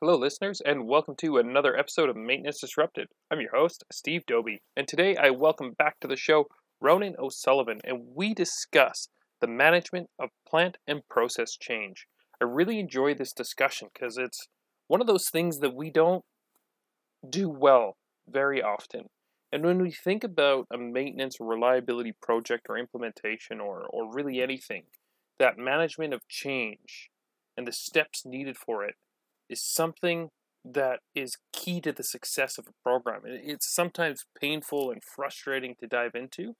Hello, listeners, and welcome to another episode of Maintenance Disrupted. I'm your host, Steve Doby, and today I welcome back to the show Ronan O'Sullivan, and we discuss the management of plant and process change. I really enjoy this discussion because it's one of those things that we don't do well very often. And when we think about a maintenance or reliability project or implementation or, or really anything, that management of change and the steps needed for it is something that is key to the success of a program. It's sometimes painful and frustrating to dive into,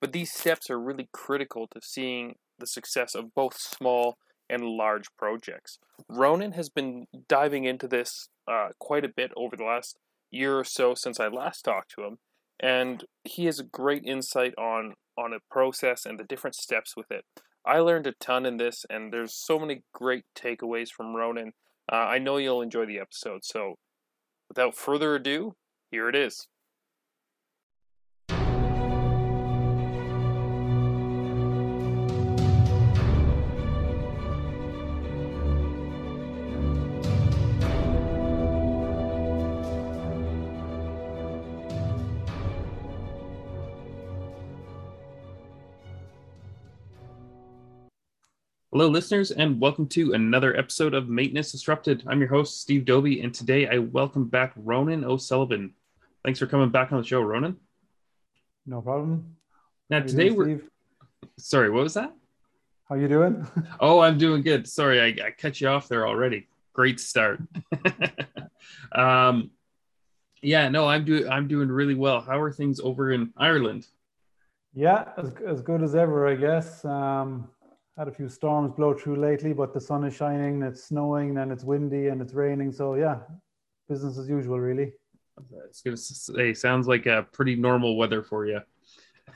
but these steps are really critical to seeing the success of both small and large projects. Ronan has been diving into this uh, quite a bit over the last year or so since I last talked to him, and he has a great insight on on a process and the different steps with it. I learned a ton in this, and there's so many great takeaways from Ronan uh, I know you'll enjoy the episode, so without further ado, here it is. Hello, listeners, and welcome to another episode of Maintenance Disrupted. I'm your host, Steve Doby, and today I welcome back Ronan O'Sullivan. Thanks for coming back on the show, Ronan. No problem. Now, today doing, we're. Steve? Sorry, what was that? How you doing? oh, I'm doing good. Sorry, I, I cut you off there already. Great start. um, yeah, no, I'm doing I'm doing really well. How are things over in Ireland? Yeah, as, as good as ever, I guess. Um, had a few storms blow through lately, but the sun is shining, it's snowing, and it's windy and it's raining. So yeah, business as usual, really. I was gonna say, sounds like a pretty normal weather for you.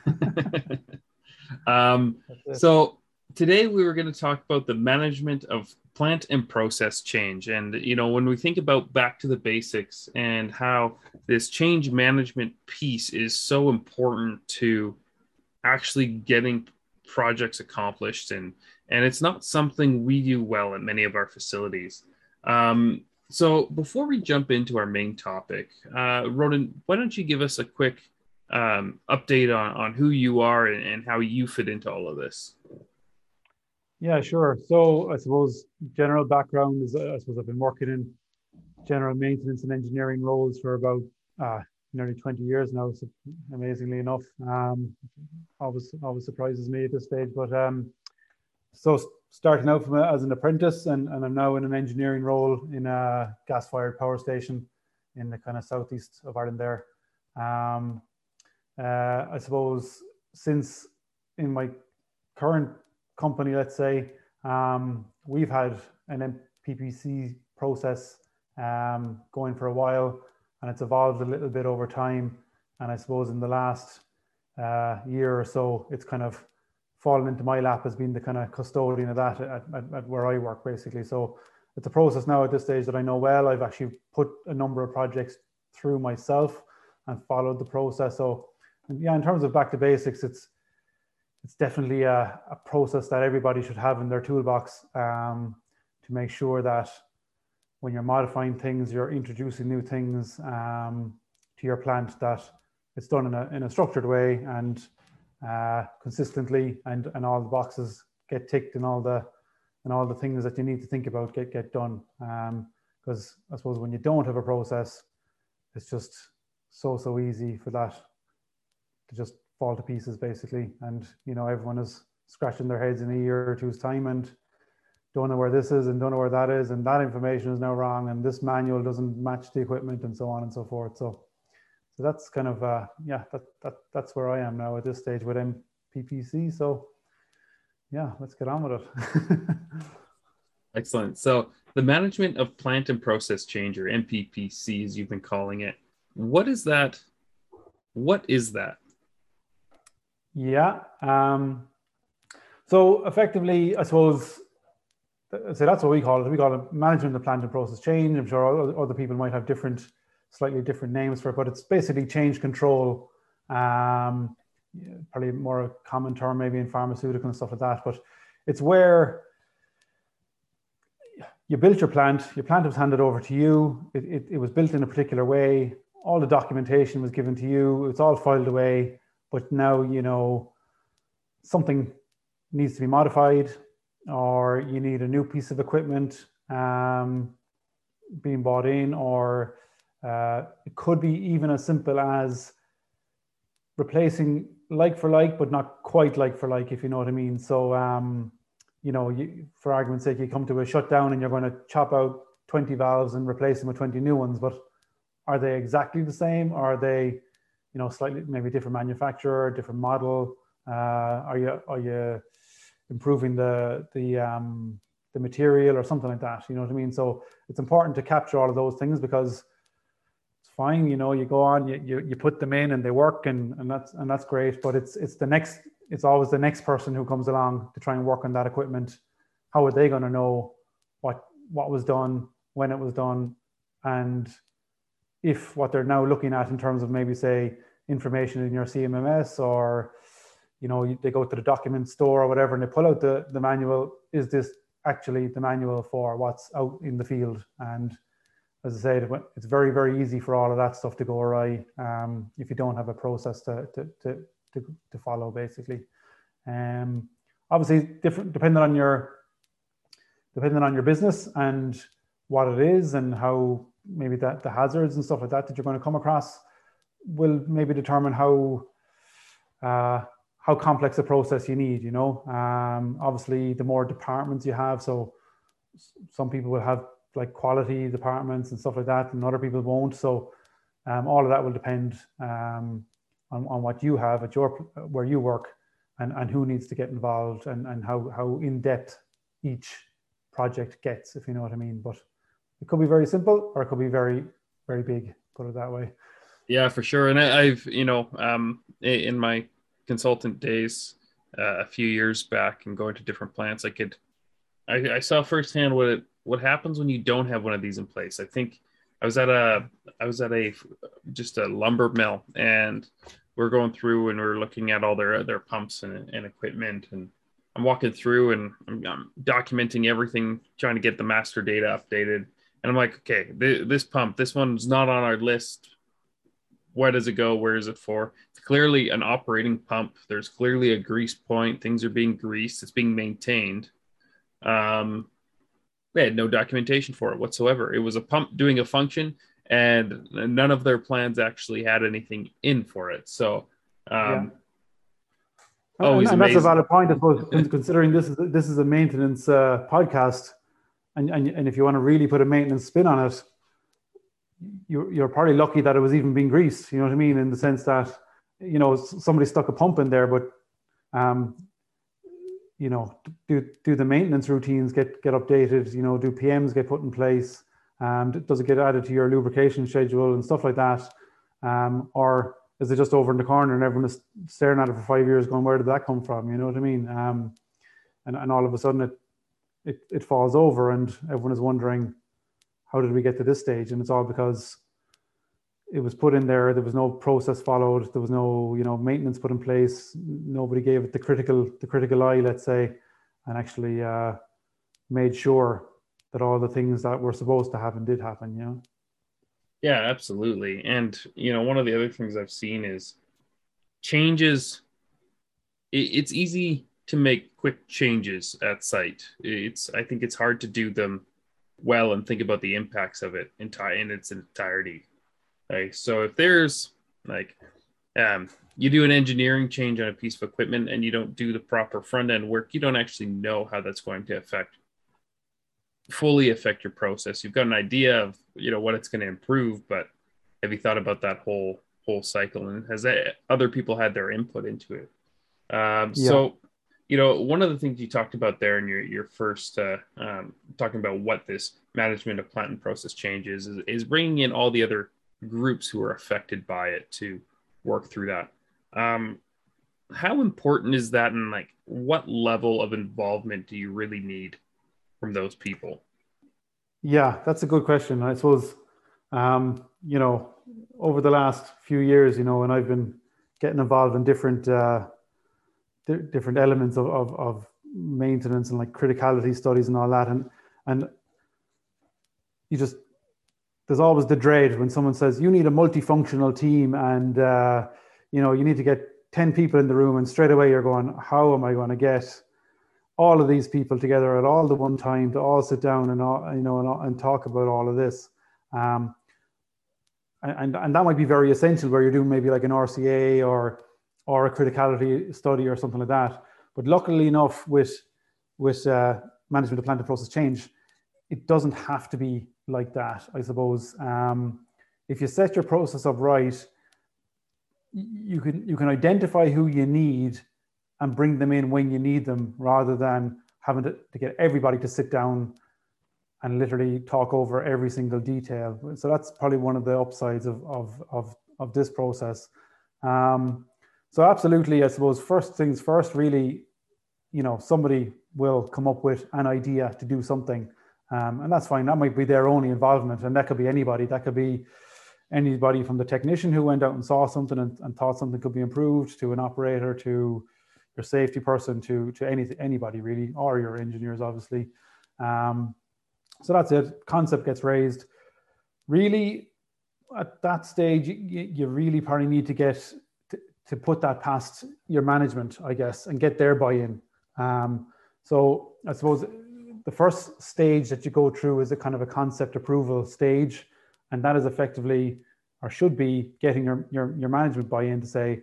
um, so today we were going to talk about the management of plant and process change, and you know when we think about back to the basics and how this change management piece is so important to actually getting projects accomplished and and it's not something we do well at many of our facilities. Um, so before we jump into our main topic uh, ronan why don't you give us a quick um, update on, on who you are and, and how you fit into all of this? Yeah sure. So i suppose general background is i suppose i've been working in general maintenance and engineering roles for about uh, nearly 20 years now, so amazingly enough. Um, always, always surprises me at this stage. But um, so starting out from a, as an apprentice, and, and I'm now in an engineering role in a gas-fired power station in the kind of southeast of Ireland. There, um, uh, I suppose since in my current company, let's say, um, we've had an MPPC process um, going for a while and it's evolved a little bit over time. And I suppose in the last uh, year or so, it's kind of fallen into my lap as being the kind of custodian of that at, at, at, where I work, basically. So it's a process now at this stage that I know well. I've actually put a number of projects through myself and followed the process. So yeah, in terms of back to basics, it's it's definitely a, a process that everybody should have in their toolbox um, to make sure that when you're modifying things, you're introducing new things um, to your plant that it's done in a, in a structured way and uh, consistently and, and all the boxes get ticked and all the and all the things that you need to think about get get done. Because um, I suppose when you don't have a process it's just so so easy for that to just fall to pieces basically. And you know everyone is scratching their heads in a year or two's time and don't know where this is and don't know where that is and that information is now wrong and this manual doesn't match the equipment and so on and so forth. So so that's kind of uh, yeah that, that that's where i am now at this stage with mppc so yeah let's get on with it. Excellent. So the management of plant and process change or mppc as you've been calling it what is that what is that? Yeah um so effectively i suppose so that's what we call it. We call it management of plant and process change. I'm sure other people might have different, slightly different names for it, but it's basically change control. Um, probably more a common term maybe in pharmaceutical and stuff like that. But it's where you built your plant, your plant was handed over to you, it, it, it was built in a particular way, all the documentation was given to you, it's all filed away, but now you know something needs to be modified or you need a new piece of equipment um, being bought in, or uh, it could be even as simple as replacing like for like, but not quite like for like, if you know what I mean. So, um, you know, you, for argument's sake, you come to a shutdown and you're going to chop out 20 valves and replace them with 20 new ones, but are they exactly the same? Or are they, you know, slightly maybe different manufacturer, different model? Uh, are you are you improving the the um, the material or something like that? You know what I mean? So it's important to capture all of those things because it's fine. You know, you go on, you you, you put them in and they work, and and that's and that's great. But it's it's the next. It's always the next person who comes along to try and work on that equipment. How are they going to know what what was done, when it was done, and if what they're now looking at in terms of maybe say information in your CMMS or you know they go to the document store or whatever and they pull out the, the manual is this actually the manual for what's out in the field? And as i said it's very very easy for all of that stuff to go awry um, if you don't have a process to, to, to, to, to follow basically. Um, obviously different depending on your depending on your business and what it is and how maybe that the hazards and stuff like that that you're going to come across will maybe determine how uh, how complex a process you need. You know, um, obviously the more departments you have, so some people will have like quality departments and stuff like that, and other people won't. So um, all of that will depend um, on, on what you have at your where you work, and, and who needs to get involved, and, and how how in depth each project gets, if you know what I mean. But it could be very simple, or it could be very very big. Put it that way. Yeah, for sure. And I, I've you know um, in my consultant days uh, a few years back and going to different plants, I could I, I saw firsthand what it what happens when you don't have one of these in place. I think I was at a I was at a just a lumber mill and we're going through and we're looking at all their their pumps and, and equipment and I'm walking through and I'm, I'm, documenting everything, trying to get the master data updated. And I'm like, okay, th- this pump, this one's not on our list where does it go? Where is it for? It's clearly an operating pump. There's clearly a grease point. Things are being greased. It's being maintained. Um, they had no documentation for it whatsoever. It was a pump doing a function, and none of their plans actually had anything in for it. So, um, yeah. and, and that's a valid point, I suppose, considering this is this is a maintenance uh, podcast, and, and and if you want to really put a maintenance spin on it, you're, you're probably lucky that it was even being greased. You know what I mean? In the sense that, you know, somebody stuck a pump in there, but, um, you know, do, do the maintenance routines get, get updated? You know, do PMs get put in place? Um, does it get added to your lubrication schedule and stuff like that? Um, or is it just over in the corner and everyone is staring at it for five years going, where did that come from? You know what I mean? Um, and, and all of a sudden it, it, it falls over and everyone is wondering, how did we get to this stage? And it's all because it was put in there. There was no process followed. There was no, you know, maintenance put in place. Nobody gave it the critical, the critical eye, let's say, and actually uh, made sure that all the things that were supposed to happen did happen. You know. Yeah, absolutely. And you know, one of the other things I've seen is changes. It's easy to make quick changes at site. It's I think it's hard to do them well and think about the impacts of it in, in its entirety. Like, so if there's like, um, you do an engineering change on a piece of equipment and you don't do the proper front end work, you don't actually know how that's going to affect fully affect your process. You've got an idea of you know what it's going to improve, but have you thought about that whole whole cycle and has that, other people had their input into it? Um, yeah. So you know, one of the things you talked about there in your your first uh, um, talking about what this management of plant and process changes is, is bringing in all the other groups who are affected by it to work through that. Um, how important is that, and like what level of involvement do you really need from those people? Yeah, that's a good question. I suppose, um, you know, over the last few years, you know, and I've been getting involved in different. Uh, different elements of, of, of maintenance and like criticality studies and all that. And, and you just there's always the dread when someone says you need a multifunctional team and uh, you know you need to get 10 people in the room and straight away you're going how am i going to get all of these people together at all the one time to all sit down and all, you know and, and talk about all of this um, and, and that might be very essential where you're doing maybe like an rca or or a criticality study or something like that but luckily enough with with uh, management of plant and process change it doesn't have to be like that, I suppose. Um, if you set your process up right, you can you can identify who you need and bring them in when you need them, rather than having to, to get everybody to sit down and literally talk over every single detail. So that's probably one of the upsides of of of, of this process. Um, so absolutely, I suppose first things first. Really, you know, somebody will come up with an idea to do something um, and that's fine. That might be their only involvement, and that could be anybody. That could be anybody from the technician who went out and saw something and, and thought something could be improved, to an operator, to your safety person, to to any anybody really, or your engineers, obviously. Um, so that's it. Concept gets raised. Really, at that stage, you, you really probably need to get to, put that past your management, I guess, and get their buy-in. Um, so I suppose the first stage that you go through is a kind of a concept approval stage, and that is effectively or should be getting your your, your management buy-in to say,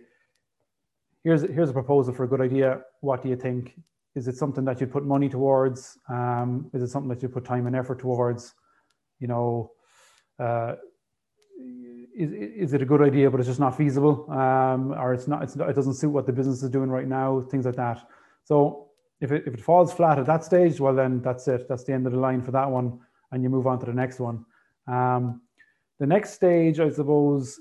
here's here's a proposal for a good idea. What do you think? Is it something that you put money towards? Um, is it something that you put time and effort towards? You know, uh, is, is it a good idea, but it's just not feasible, um, or it's not, it's not, it doesn't suit what the business is doing right now, things like that. So if it, if it falls flat at that stage, well, then that's it. That's the end of the line for that one. And you move on to the next one. Um, the next stage, I suppose,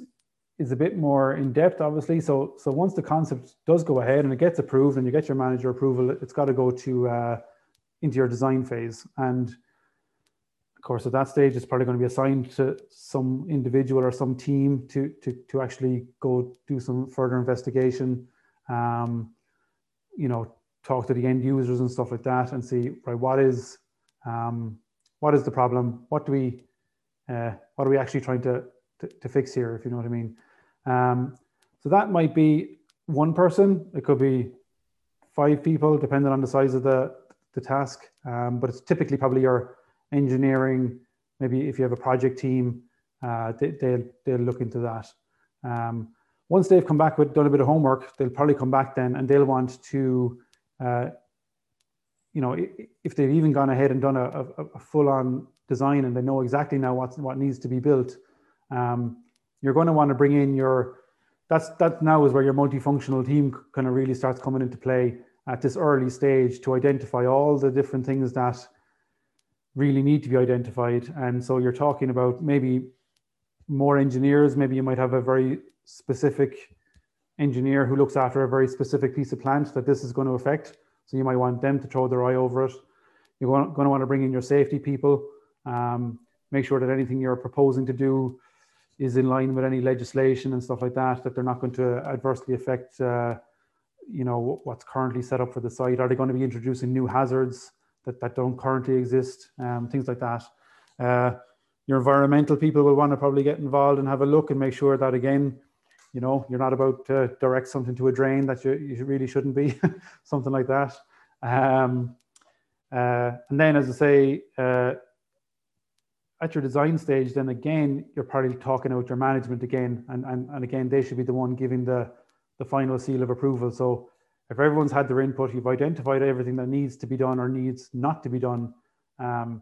is a bit more in depth, obviously. So, so once the concept does go ahead and it gets approved and you get your manager approval, it's got to go to uh, into your design phase. And of course, at that stage, it's probably going to be assigned to some individual or some team to to to actually go do some further investigation. Um, you know, talk to the end users and stuff like that and see right what is um, what is the problem? What do we uh, what are we actually trying to, to, to fix here if you know what i mean? Um, so that might be one person. It could be five people depending on the size of the the task. Um, but it's typically probably your engineering maybe if you have a project team uh, they, they'll, they'll look into that um, once they've come back with done a bit of homework they'll probably come back then and they'll want to uh, you know, if they've even gone ahead and done a, a, a full-on design and they know exactly now what what needs to be built, um, you're going to want to bring in your. That's that now is where your multifunctional team kind of really starts coming into play at this early stage to identify all the different things that really need to be identified. And so you're talking about maybe more engineers. Maybe you might have a very specific engineer who looks after a very specific piece of plant that this is going to affect. So you might want them to throw their eye over it. You're going to want to bring in your safety people, um, make sure that anything you're proposing to do is in line with any legislation and stuff like that, that they're not going to adversely affect, uh, you know, what's currently set up for the site. Are they going to be introducing new hazards that, that don't currently exist? Um, things like that. Uh, your environmental people will want to probably get involved and have a look and make sure that again, you know you're not about to direct something to a drain that you, you really shouldn't be something like that um, uh, and then as i say uh, at your design stage then again you're probably talking about your management again and, and, and again they should be the one giving the the final seal of approval so if everyone's had their input you've identified everything that needs to be done or needs not to be done um,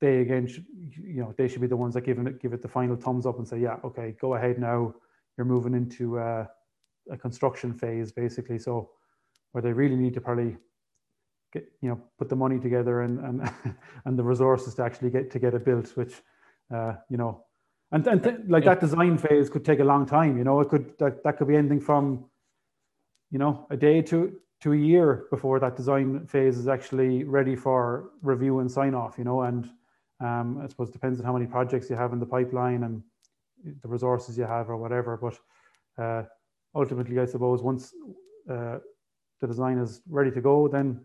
they again should, you know they should be the ones that give it give it the final thumbs up and say yeah okay go ahead now. You're moving into a, a construction phase basically. So where they really need to probably get you know put the money together and and and the resources to actually get to get it built, which uh, you know and, and th- like that design phase could take a long time you know? It could that, that could be anything from you know a day to to a year before that design phase is actually ready for review and sign off you know and um, i suppose it depends on how many projects you have in the pipeline and the resources you have or whatever. But uh, ultimately, I suppose once uh, the design is ready to go, then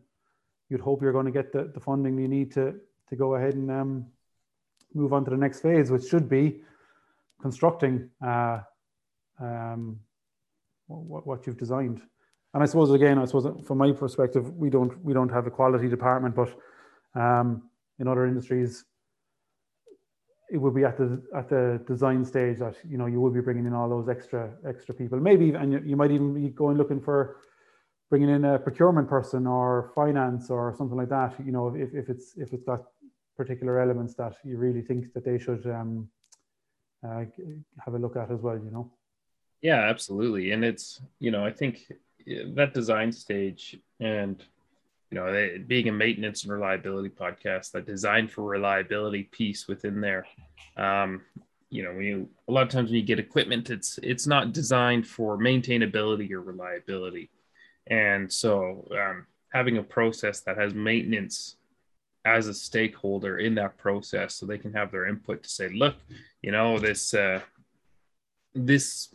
you'd hope you're going to get the, the funding you need to to go ahead and um, move on to the next phase, which should be constructing uh, um, what, what you've designed. And I suppose again, I suppose from my perspective, we don't we don't have a quality department, but um, in other industries, it would be at the at the design stage that you know you will be bringing in all those extra extra people. Maybe and you, you might even be going looking for bringing in a procurement person or finance or something like that. You know, if, if it's if it's got particular elements that you really think that they should um, uh, have a look at as well. You know. Yeah, absolutely, and it's you know I think that design stage and you know being a maintenance and reliability podcast that design for reliability piece within there um, you know when you a lot of times when you get equipment it's it's not designed for maintainability or reliability. And so um, having a process that has maintenance as a stakeholder in that process so they can have their input to say look you know this uh, this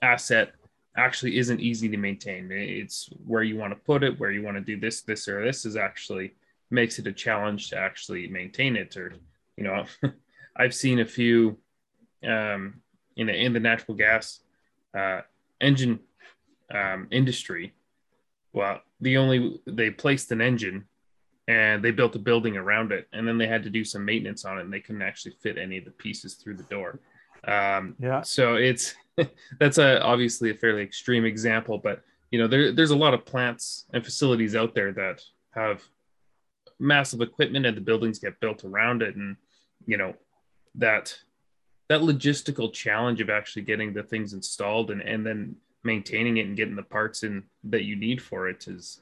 asset actually isn't easy to maintain. It's where you want to put it where you want to do this this or this is actually makes it a challenge to actually maintain it or you know i've seen a few um, in, the, in the natural gas uh, engine um, industry. Well the only they placed an engine and they built a building around it and then they had to do some maintenance on it and they couldn't actually fit any of the pieces through the door. Um, yeah. so it's that's a obviously a fairly extreme example but you know there, there's a lot of plants and facilities out there that have massive equipment and the buildings get built around it and you know that that logistical challenge of actually getting the things installed and, and then maintaining it and getting the parts in that you need for it is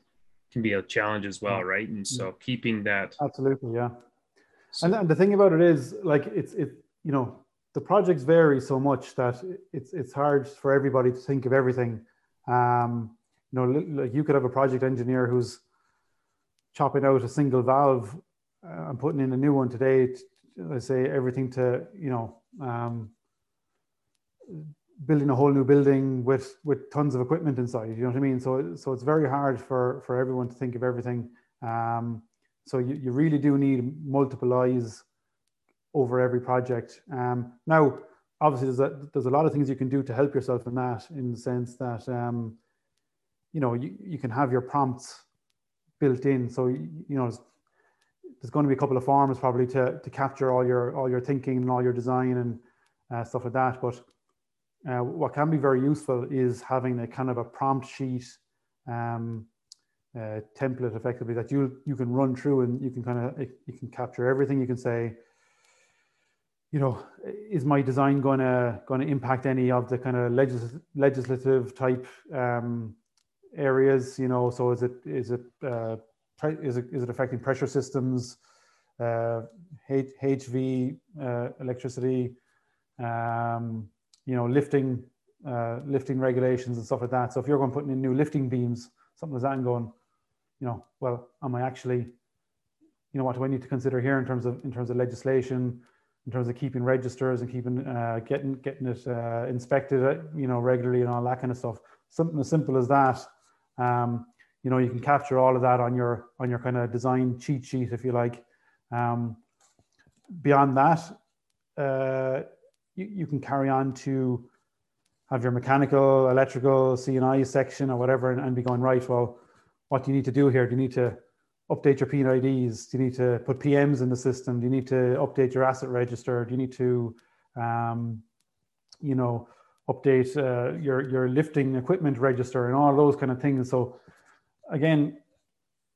can be a challenge as well, right? And so keeping that absolutely, yeah. So, and, and the thing about it is, like, it's it, you know, the projects vary so much that it's it's hard for everybody to think of everything. Um, you know, like you could have a project engineer who's chopping out a single valve uh, and putting in a new one today. I say everything to you know um, building a whole new building with with tons of equipment inside. You know what I mean? So so it's very hard for for everyone to think of everything. Um, so you, you really do need multiple eyes over every project. Um, now, obviously, there's a, there's a lot of things you can do to help yourself in that, in the sense that um, you know you, you can have your prompts built in. So you, know there's going to be a couple of forms probably to to capture all your all your thinking and all your design and uh, stuff like that. But uh, what can be very useful is having a kind of a prompt sheet um, uh, template effectively that you you can run through and you can kind of you can capture everything. You can say, you know, is my design going to going to impact any of the kind of legis- legislative type um, areas? You know, so is it is it uh, is it is it affecting pressure systems, uh, H- HV, uh, electricity? Um, you know, lifting, uh, lifting regulations and stuff like that. So if you're going putting in new lifting beams, something like that, and going, you know, well, am I actually, you know, what do I need to consider here in terms of in terms of legislation, in terms of keeping registers and keeping uh, getting getting it uh, inspected, uh, you know, regularly and all that kind of stuff. Something as simple as that. Um, you know, you can capture all of that on your on your kind of design cheat sheet, if you like. Um, beyond that, uh, you, you can carry on to have your mechanical, electrical, C&I section or whatever and, and be going, right, well, what do you need to do here? Do you need to update your PIDs? Do you need to put PMs in the system? Do you need to update your asset register? Do you need to, um, you know, update uh, your your lifting equipment register and all those kind of things? So again,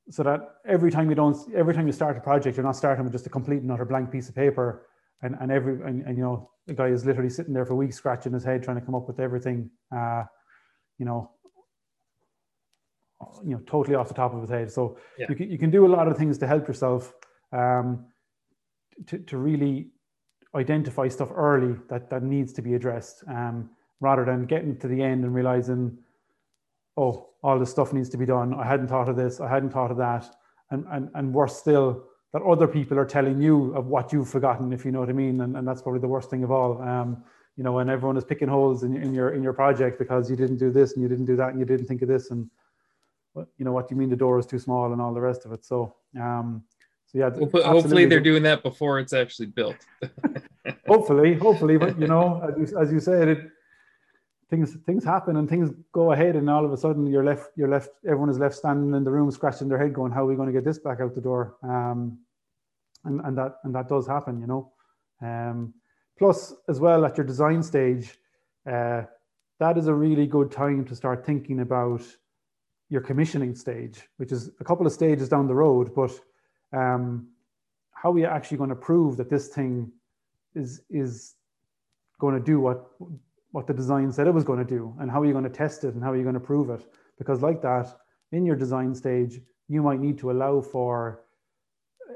so that every time you don't, every time you start a project, you're not starting with just a complete and utter blank piece of paper, and and every and, and you know the guy is literally sitting there for weeks scratching his head trying to come up with everything uh, you know you know totally off the top of his head so yeah. you, can, you can do a lot of things to help yourself um, to, to really identify stuff early that that needs to be addressed um, rather than getting to the end and realizing oh all this stuff needs to be done i hadn't thought of this i hadn't thought of that and and, and worse still that other people are telling you of what you've forgotten, if you know what I mean. And, and that's probably the worst thing of all. Um, you know, when everyone is picking holes in, in your in your project because you didn't do this and you didn't do that and you didn't think of this and you know what do you mean the door is too small and all the rest of it. So um, So yeah, hopefully, hopefully they're doing that before it's actually built. hopefully, hopefully, but you know, as you, as you said, it things things happen and things go ahead, and all of a sudden you're left you're left everyone is left standing in the room scratching their head, going, "How are we going to get this back out the door?" Um, and and that and that does happen, you know. Um, plus, as well, at your design stage, uh, that is a really good time to start thinking about your commissioning stage, which is a couple of stages down the road, but um, how are you actually going to prove that this thing is is going to do what what the design said it was going to do, and how are you going to test it, and how are you going to prove it? Because like that, in your design stage, you might need to allow for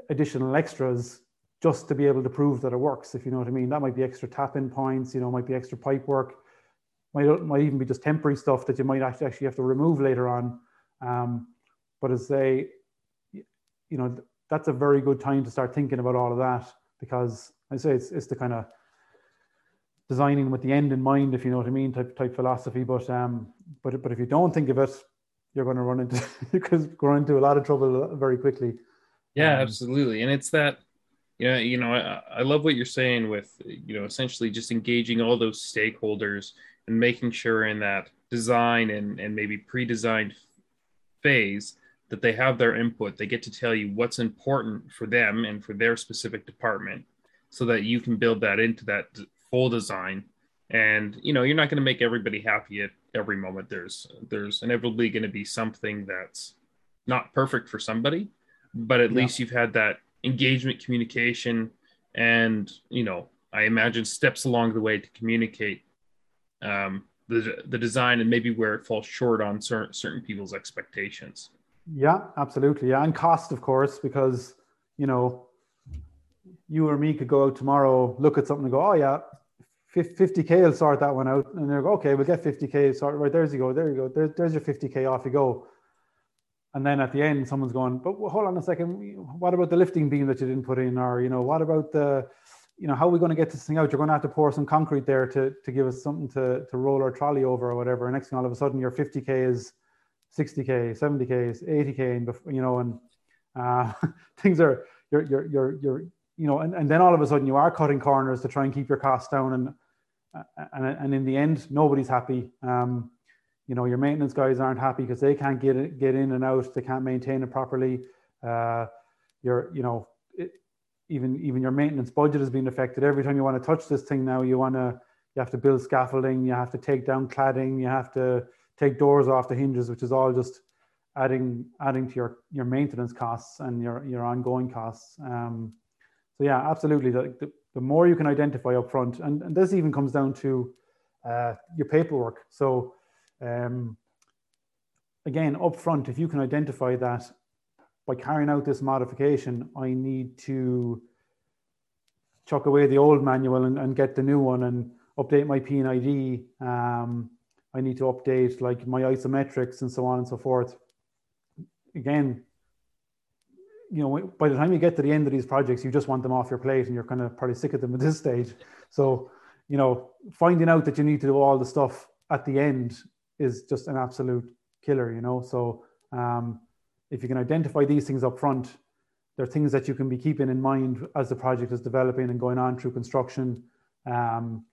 additional extras just to be able to prove that it works. If you know what I mean, that might be extra tap-in points. You know, might be extra pipe work. Might might even be just temporary stuff that you might actually have to remove later on. Um, but as they, you know, that's a very good time to start thinking about all of that because I say it's it's the kind of designing with the end in mind, if you know what I mean, type type philosophy. But um, but but if you don't think of it, you're going to run into you could run into a lot of trouble very quickly. Yeah, um, absolutely, and it's that. You know, you know, I, I love what you're saying with, you know, essentially just engaging all those stakeholders and making sure in that design and, and maybe pre-designed phase that they have their input. They get to tell you what's important for them and for their specific department so that you can build that into that full design. And you know, you're not going to make everybody happy at every moment. There's there's inevitably going to be something that's not perfect for somebody, but at yeah. least you've had that engagement communication and you know, I imagine steps along the way to communicate um, the the design and maybe where it falls short on certain certain people's expectations. Yeah, absolutely. Yeah, and cost, of course, because you know, you or me could go out tomorrow, look at something, and go, "Oh yeah, 50k will sort that one out," and they're go, "Okay, we'll get 50k sorted. Right there's you go. There you go. There, there's your 50k. Off you go." And then at the end, someone's going, "But hold on a second. What about the lifting beam that you didn't put in, or you know, what about the you know, how are we going to get this thing out? You're going to have to pour some concrete there to, to give us something to, to roll our trolley over or whatever. And next thing all of a sudden your 50K is 60k, 70k, 80k, and you know, and uh, things are you're you're you're you're you know, and, and then all of a sudden you are cutting corners to try and keep your costs down, and and and in the end nobody's happy. Um, you know, your maintenance guys aren't happy because they can't get it, get in and out, they can't maintain it properly. Uh, you're you know, even even your maintenance budget has been affected. Every time you want to touch this thing now, you want to you have to build scaffolding, you have to take down cladding, you have to take doors off the hinges, which is all just adding adding to your your maintenance costs and your your ongoing costs. Um, so yeah, absolutely. The, the, the, more you can identify up front, and, and this even comes down to uh, your paperwork. So um, again, up front, if you can identify that by carrying out this modification, I need to chuck away the old manual and, and get the new one and update my P&ID. Um, I need to update like my isometrics and so on and so forth. Again, you know, by the time you get to the end of these projects, you just want them off your plate and you're kind of probably sick of them at this stage. So, you know, finding out that you need to do all the stuff at the end is just an absolute killer, you know. So, um, if you can identify these things up front, they're things that you can be keeping in mind as the project is developing and going on through construction. Um,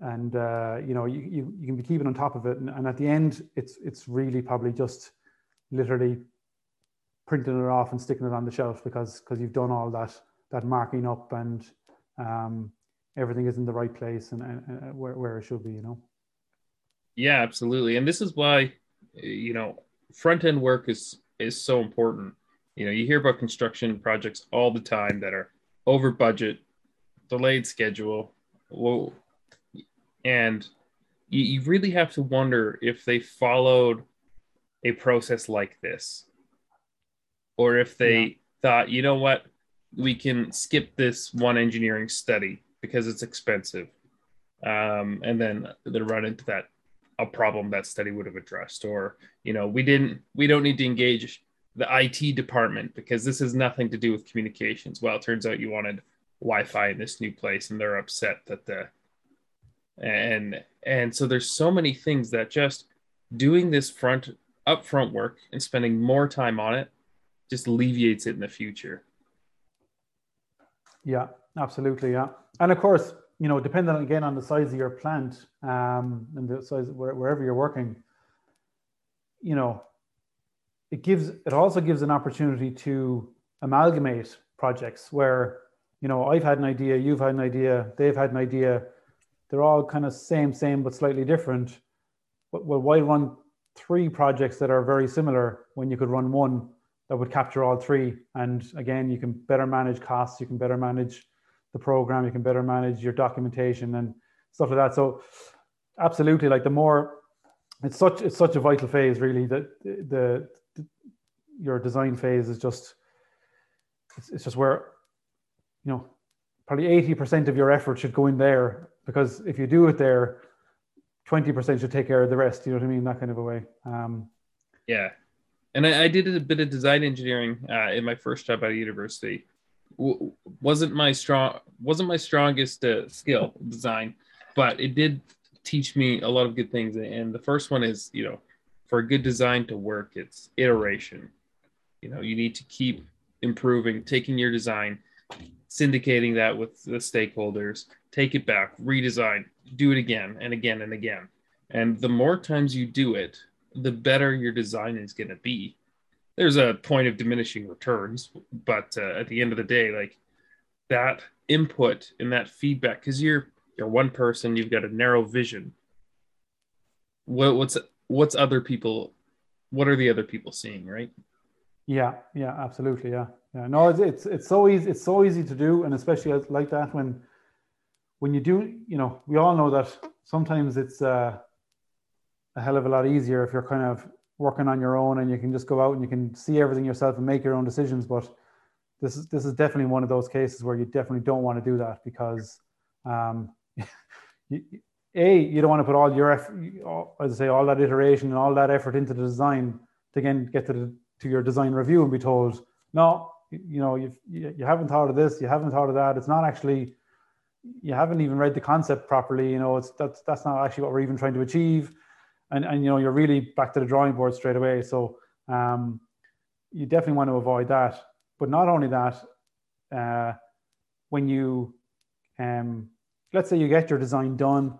and uh, you know you, you, you, can be keeping on top of it. And, and, at the end it's it's really probably just literally printing it off and sticking it on the shelf because because you've done all that that marking up and um, everything is in the right place and, and, and where, where it should be you know? Yeah absolutely. And this is why you know front end work is is so important. You know you hear about construction projects all the time that are over budget delayed schedule well and you, you really have to wonder if they followed a process like this or if they yeah. thought you know what? We can skip this one engineering study because it's expensive. Um, and then they run into that a problem that study would have addressed or you know we didn't we don't need to engage the IT department because this has nothing to do with communications well it turns out you wanted wi-fi in this new place and they're upset that the and and so there's so many things that just doing this front upfront work and spending more time on it just alleviates it in the future Yeah, absolutely. Yeah, and of course, you know, depending again on the size of your plant um, and the size wherever you're working, you know, it gives it also gives an opportunity to amalgamate projects where you know I've had an idea, you've had an idea, they've had an idea. They're all kind of same, same, but slightly different. But, Well, why run three projects that are very similar when you could run one that would capture all three? And again, you can better manage costs, you can better manage the program, you can better manage your documentation and stuff like that. So, absolutely, like the more it's such it's such a vital phase, really. That the, the your design phase is just it's, it's just where you know probably 80% of your effort should go in there because if you do it there 20% should take care of the rest you know what i mean that kind of a way um, yeah and I, I, did a bit of design engineering uh, in my first job at university wasn't my strong wasn't my strongest uh, skill design but it did teach me a lot of good things. And the first one is you know for a good design to work it's iteration. You know you need to keep improving taking your design syndicating that with the stakeholders take it back redesign do it again and again and again. And the more times you do it the better your design is going to be there's a point of diminishing returns but uh, at the end of the day like that input and that feedback because you're you're one person you've got a narrow vision. What, what's what's other people what are the other people seeing right? Yeah yeah absolutely yeah yeah. No it's it's, it's so easy it's so easy to do and especially like that when when you do you know we all know that sometimes it's uh, a hell of a lot easier if you're kind of working on your own and you can just go out and you can see everything yourself and make your own decisions but this is this is definitely one of those cases where you definitely don't want to do that because um, you, a you don't want to put all your effort, as I say, all that iteration and all that effort into the design to again get to the, to your design review and be told, no, you know, you've, you you haven't thought of this, you haven't thought of that. It's not actually, you haven't even read the concept properly. You know, it's that's that's not actually what we're even trying to achieve, and and you know, you're really back to the drawing board straight away. So um, you definitely want to avoid that. But not only that, uh, when you um, let's say you get your design done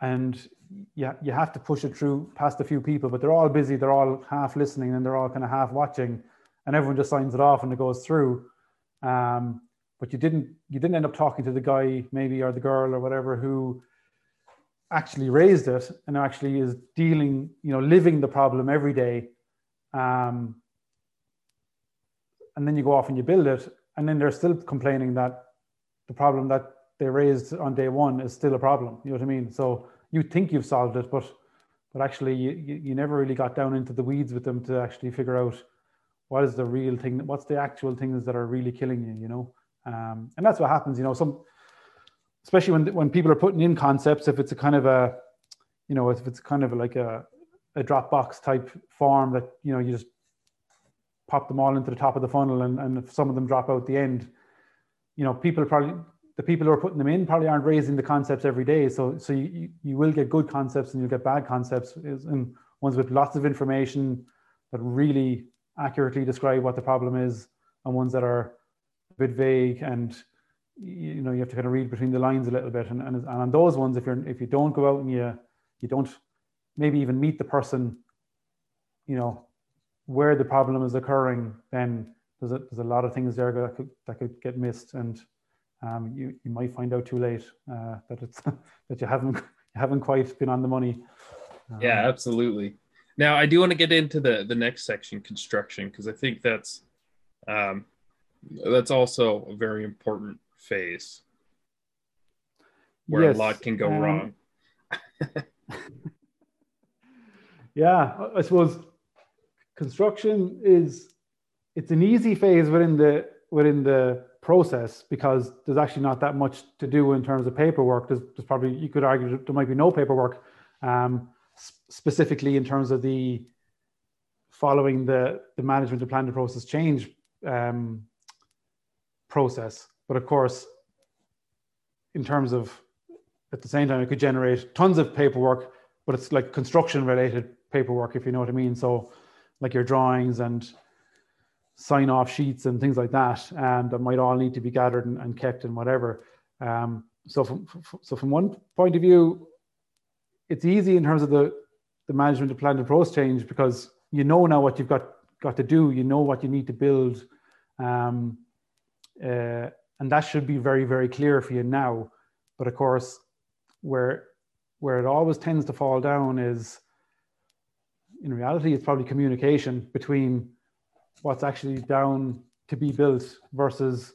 and you, you have to push it through past a few people, but they're all busy, they're all half listening and they're all kind of half watching, and everyone just signs it off and it goes through. Um, but you didn't you didn't end up talking to the guy maybe or the girl or whatever who actually raised it and actually is dealing, you know, living the problem every day. Um, and then you go off and you build it, and then they're still complaining that the problem that they raised on day one is still a problem. You know what I mean? So you think you've solved it, but but actually you, you never really got down into the weeds with them to actually figure out what is the real thing, what's the actual things that are really killing you, you know? Um, and that's what happens, you know, some, especially when, when people are putting in concepts, if it's a kind of a, you know, if it's kind of like a, a Dropbox type form that, you know, you just pop them all into the top of the funnel and, and if some of them drop out the end, you know, people probably the people who are putting them in probably aren't raising the concepts every day. So, so you, you will get good concepts and you'll get bad concepts and ones with lots of information that really accurately describe what the problem is and ones that are a bit vague and you know you have to kind of read between the lines a little bit and, and, and on those ones if you're if you don't go out and you you don't maybe even meet the person you know where the problem is occurring then there's a, there's a lot of things there that could, that could get missed and um, you, you might find out too late uh, that it's that you haven't you haven't quite been on the money. Um, yeah, absolutely. Now I do want to get into the the next section, construction, because I think that's um, that's also a very important phase where yes, a lot can go um, wrong. yeah, I suppose construction is it's an easy phase within the within the process because there's actually not that much to do in terms of paperwork. There's, there's probably, you could argue there might be no paperwork um, specifically in terms of the following the, the management and planning process change um, process. But of course, in terms of at the same time, it could generate tons of paperwork, but it's like construction related paperwork, if you know what I mean. So, like your drawings and sign off sheets and things like that, and that might all need to be gathered and, and kept and whatever. Um, so from so from one point of view, it's easy in terms of the the management of planned approach change because you know now what you've got got to do. You know what you need to build, um, uh, and that should be very very clear for you now. But of course, where where it always tends to fall down is in reality it's probably communication between what's actually down to be built versus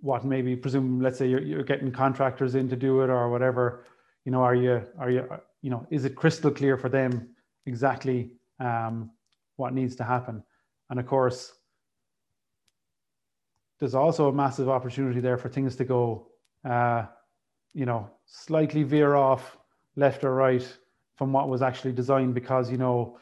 what maybe presume let's say you're, you're getting contractors in to do it or whatever you know are you are you you know is it crystal clear for them exactly um, what needs to happen and of course there's also a massive opportunity there for things to go uh, you know slightly veer off left or right from what was actually designed because you know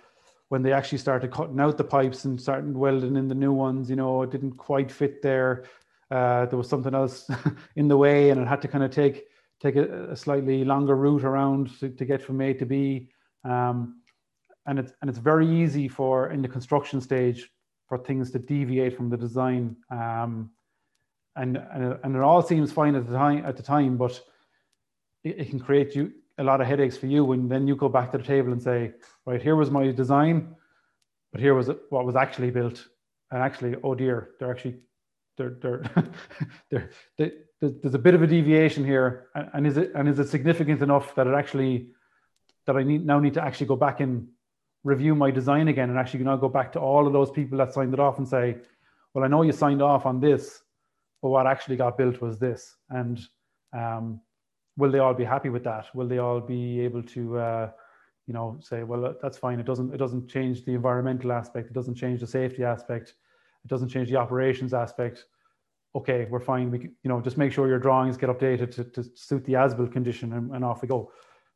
when they actually started cutting out the pipes and starting welding in the new ones, you know, it didn't quite fit there. Uh, there was something else in the way, and it had to kind of take take a, a slightly longer route around to, to, get from A to B. Um, and it's and it's very easy for in the construction stage for things to deviate from the design. Um, and, and and it all seems fine at the time at the time, but it, it can create you a lot of headaches for you when then you go back to the table and say, right, here was my design, but here was what was actually built. And actually, oh dear, they're actually, they're, they're, they're, they, there's a bit of a deviation here. And is it, and is it significant enough that it actually, that I need now need to actually go back and review my design again and actually now go back to all of those people that signed it off and say, well, I know you signed off on this, but what actually got built was this. And um, will they all be happy with that? Will they all be able to, uh, you know, say, well, that's fine. It doesn't it doesn't change the environmental aspect. It doesn't change the safety aspect. It doesn't change the operations aspect. Okay, we're fine. We, you know, just make sure your drawings get updated to, to suit the as-built condition, and, and, off we go.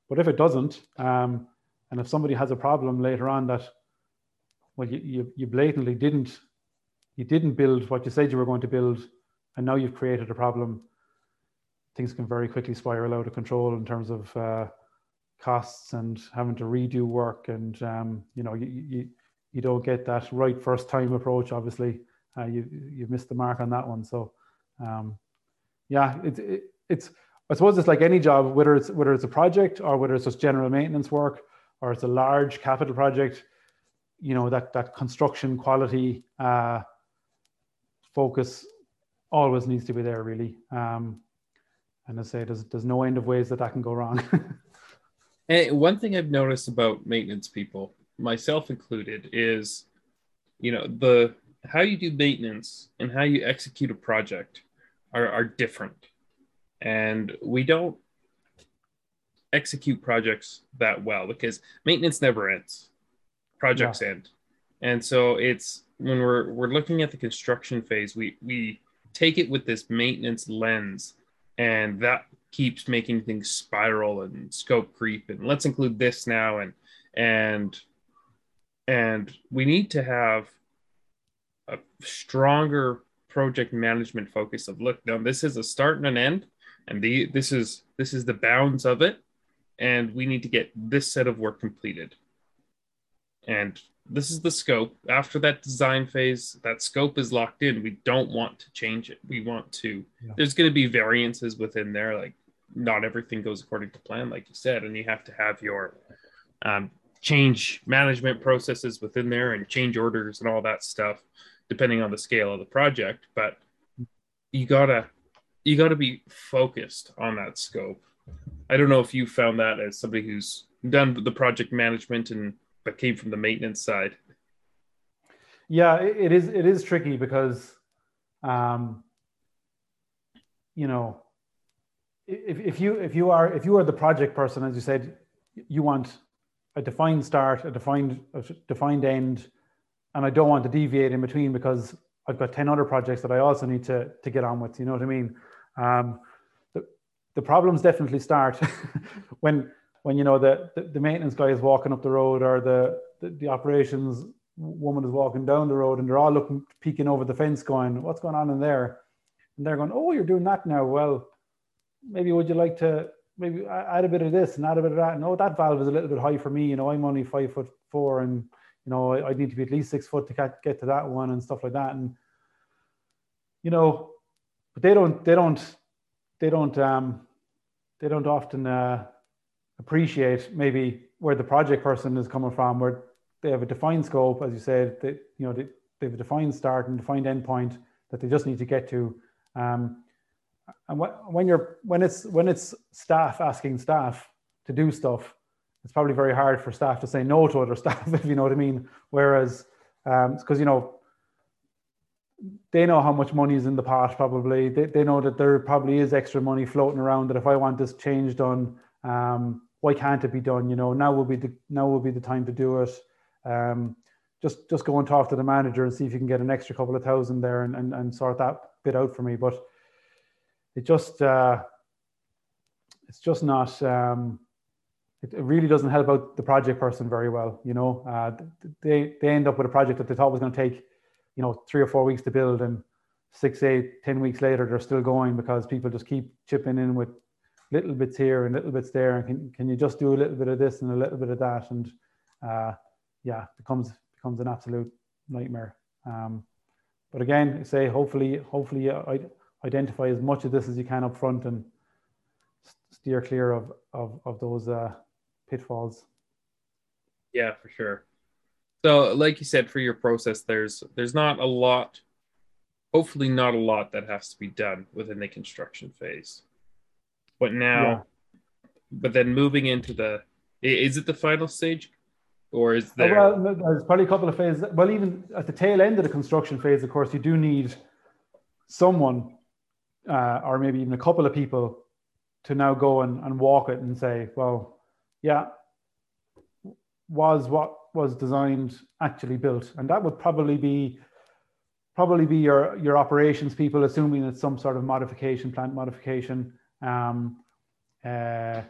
But if it doesn't, um, and if somebody has a problem later on that, well, you, you, you blatantly didn't, you didn't build what you said you were going to build, and now you've created a problem things can very quickly spiral out of control in terms of uh, costs and having to redo work and um, you know you, you you don't get that right first time approach obviously. Uh, you you've missed the mark on that one. So um, yeah it, it, it's I suppose it's like any job whether it's whether it's a project or whether it's just general maintenance work or it's a large capital project you know that that construction quality uh, focus always needs to be there really um, and I say there's there's no end of ways that that can go wrong. and one thing I've noticed about maintenance people, myself included, is you know the how you do maintenance and how you execute a project are, are different, and we don't execute projects that well because maintenance never ends. Projects yeah. end, and so it's when we're we're looking at the construction phase, we we take it with this maintenance lens and that keeps making things spiral and scope creep and let's include this now and and and we need to have a stronger project management focus of look now this is a start and an end and the this is this is the bounds of it and we need to get this set of work completed and this is the scope. After that design phase, that scope is locked in. We don't want to change it. We want to. Yeah. There's going to be variances within there. Like not everything goes according to plan, like you said, and you have to have your um, change management processes within there and change orders and all that stuff, depending on the scale of the project. But you gotta you gotta be focused on that scope. I don't know if you found that as somebody who's done the project management and but came from the maintenance side. Yeah, it is. It is tricky because, um, you know, if, if you if you are if you are the project person, as you said, you want a defined start, a defined a defined end, and I don't want to deviate in between because I've got ten other projects that I also need to to get on with. You know what I mean? Um, the problems definitely start when when you know the, the, the maintenance guy is walking up the road or the, the, the operations woman is walking down the road and they're all looking peeking over the fence going what's going on in there? And they're going oh you're doing that now. Well maybe would you like to maybe add a bit of this and add a bit of that? Oh that valve is a little bit high for me. You know i'm only five foot four and you know, I, I need to be at least six foot to get to that one and stuff like that. And, you know, but they don't, they don't, they don't, um, they don't often uh, appreciate maybe where the project person is coming from, where they have a defined scope, as you said, they, you know, they, they have a defined start and defined endpoint that they just need to get to. Um, and when you're when it's when it's staff asking staff to do stuff, it's probably very hard for staff to say no to other staff, if you know what I mean. Whereas, because um, you know, they know how much money is in the pot. Probably they, they know that there probably is extra money floating around. That if I want this change done, um, why can't it be done? You know, now will be the now will be the time to do it. Um, just just go and talk to the manager and see if you can get an extra couple of thousand there and, and, and sort that bit out for me. But it just uh, it's just not um, it, it, really doesn't help out the project person very well you know uh, they they end up with a project that they thought was going to take you know three or four weeks to build and six eight ten weeks later they're still going because people just keep chipping in with little bits here and little bits there and can, can you just do a little bit of this and a little bit of that and uh, yeah becomes becomes an absolute nightmare um, but again say hopefully hopefully identify as much of this as you can up front and steer clear of of, of those uh, pitfalls. Yeah, for sure. So, like you said, for your process, there's there's not a lot, hopefully not a lot that has to be done within the construction phase. But now, yeah. but then moving into the, is it the final stage, or is there? Oh, well, there's probably a couple of phases. Well, even at the tail end of the construction phase, of course, you do need someone uh, or maybe even a couple of people to now go and, and walk it and say, well, yeah, was what was designed actually built? And that would probably be probably be your your operations people, assuming it's some sort of modification, plant modification. Um, uh,